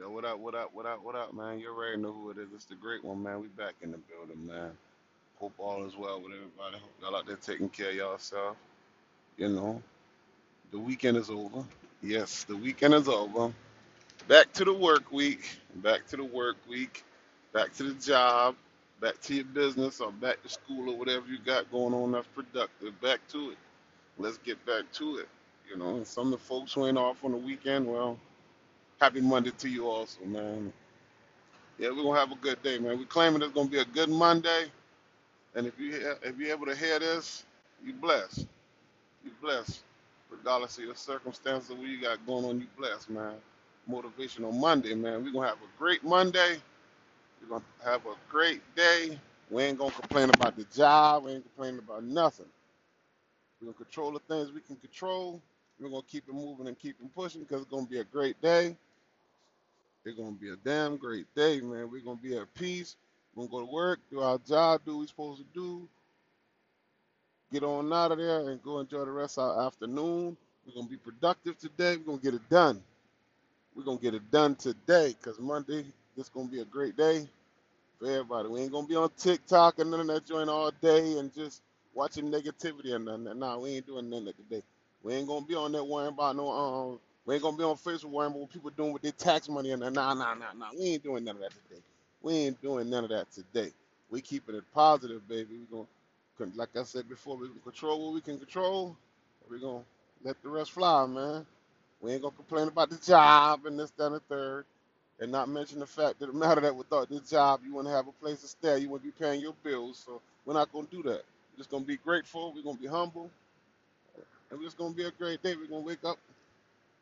up? What up? What up? What up, man? You already know who it is. It's the great one, man. We back in the building, man. Hope all is well with everybody. Hope y'all out there taking care of yourself. You know, the weekend is over. Yes, the weekend is over. Back to the work week. Back to the work week. Back to the job. Back to your business or back to school or whatever you got going on that's productive. Back to it. Let's get back to it. You know, and some of the folks who ain't off on the weekend, well, happy Monday to you also, man. Yeah, we're gonna have a good day, man. We're claiming it's gonna be a good Monday. And if you if you're able to hear this, you blessed. You blessed. Regardless of your circumstances, what you got going on, you blessed, man. Motivational Monday, man. We're gonna have a great Monday. We're gonna have a great day. We ain't gonna complain about the job. We ain't complaining about nothing. We're gonna control the things we can control. We're gonna keep it moving and keep it pushing because it's gonna be a great day. It's gonna be a damn great day, man. We're gonna be at peace. We're gonna go to work, do our job, do what we're supposed to do, get on out of there and go enjoy the rest of our afternoon. We're gonna be productive today. We're gonna get it done. We're gonna get it done today because Monday this gonna be a great day for everybody. We ain't gonna be on TikTok and none of that joint all day and just watching negativity and none of that. Nah, we ain't doing that today. We ain't gonna be on that worrying about no um. We ain't gonna be on Facebook worrying about what people doing with their tax money and. Nah, nah, nah, nah. We ain't doing none of that today. We ain't doing none of that today. We keeping it positive, baby. We gonna, like I said before, we can control what we can control. We gonna let the rest fly, man. We ain't gonna complain about the job and this, that, and the third. And not mention the fact that the matter that without this job, you wouldn't have a place to stay. You wouldn't be paying your bills. So we're not gonna do that. We're just gonna be grateful. We're gonna be humble, and we're just gonna be a great day. We're gonna wake up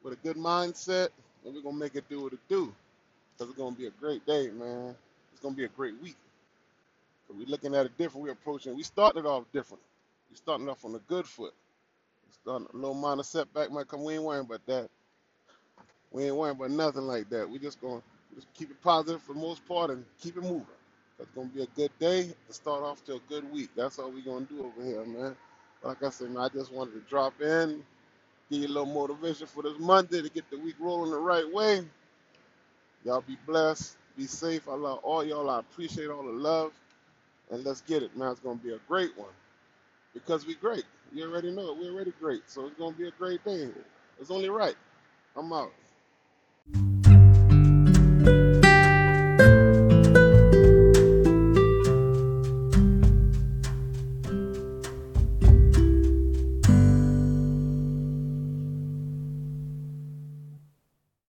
with a good mindset, and we're gonna make it do what it do. Cause it's gonna be a great day, man. It's gonna be a great week. We're looking at it different. We're approaching. We started off different. We starting off on a good foot. Starting a little minor setback might come. We ain't worrying about that. We ain't worrying about nothing like that. We just gonna just keep it positive for the most part and keep it moving. It's gonna be a good day to start off to a good week. That's all we're gonna do over here, man. Like I said, man, I just wanted to drop in, give you a little motivation for this Monday to get the week rolling the right way. Y'all be blessed, be safe. I love all y'all. I appreciate all the love, and let's get it, man. It's gonna be a great one because we great. You already know it. We're already great, so it's gonna be a great day. It's only right. I'm out.